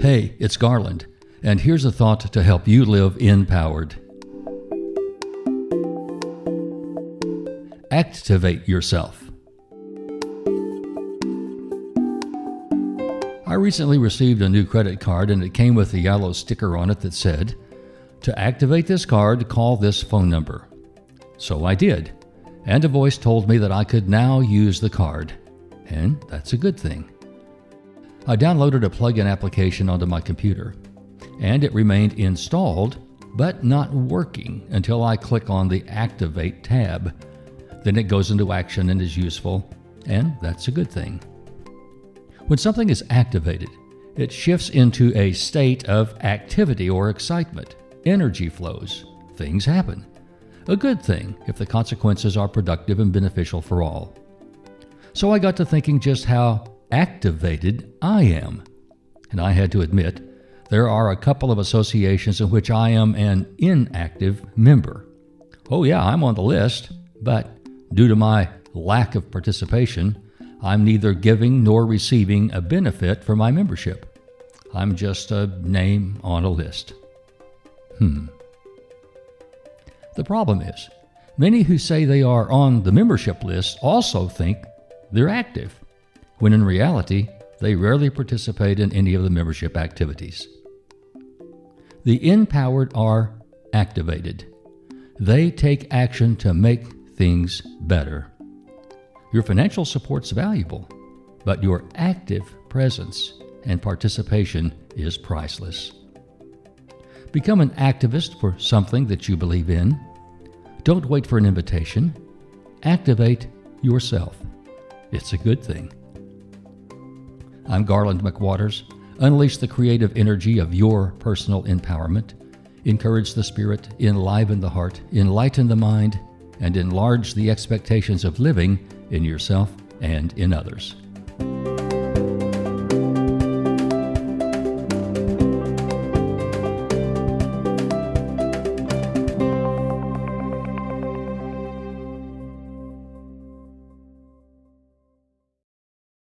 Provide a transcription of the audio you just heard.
Hey, it's Garland, and here's a thought to help you live empowered. Activate yourself. I recently received a new credit card and it came with a yellow sticker on it that said, To activate this card, call this phone number. So I did, and a voice told me that I could now use the card. And that's a good thing. I downloaded a plug in application onto my computer, and it remained installed but not working until I click on the Activate tab. Then it goes into action and is useful, and that's a good thing. When something is activated, it shifts into a state of activity or excitement. Energy flows, things happen. A good thing if the consequences are productive and beneficial for all. So I got to thinking just how activated I am. And I had to admit, there are a couple of associations in which I am an inactive member. Oh, yeah, I'm on the list, but due to my lack of participation, I'm neither giving nor receiving a benefit for my membership. I'm just a name on a list. Hmm. The problem is, many who say they are on the membership list also think they're active when in reality, they rarely participate in any of the membership activities. The empowered are activated. They take action to make things better. Your financial support's valuable, but your active presence and participation is priceless. Become an activist for something that you believe in. Don't wait for an invitation. Activate yourself. It's a good thing. I'm Garland McWaters. Unleash the creative energy of your personal empowerment. Encourage the spirit, enliven the heart, enlighten the mind, and enlarge the expectations of living in yourself and in others.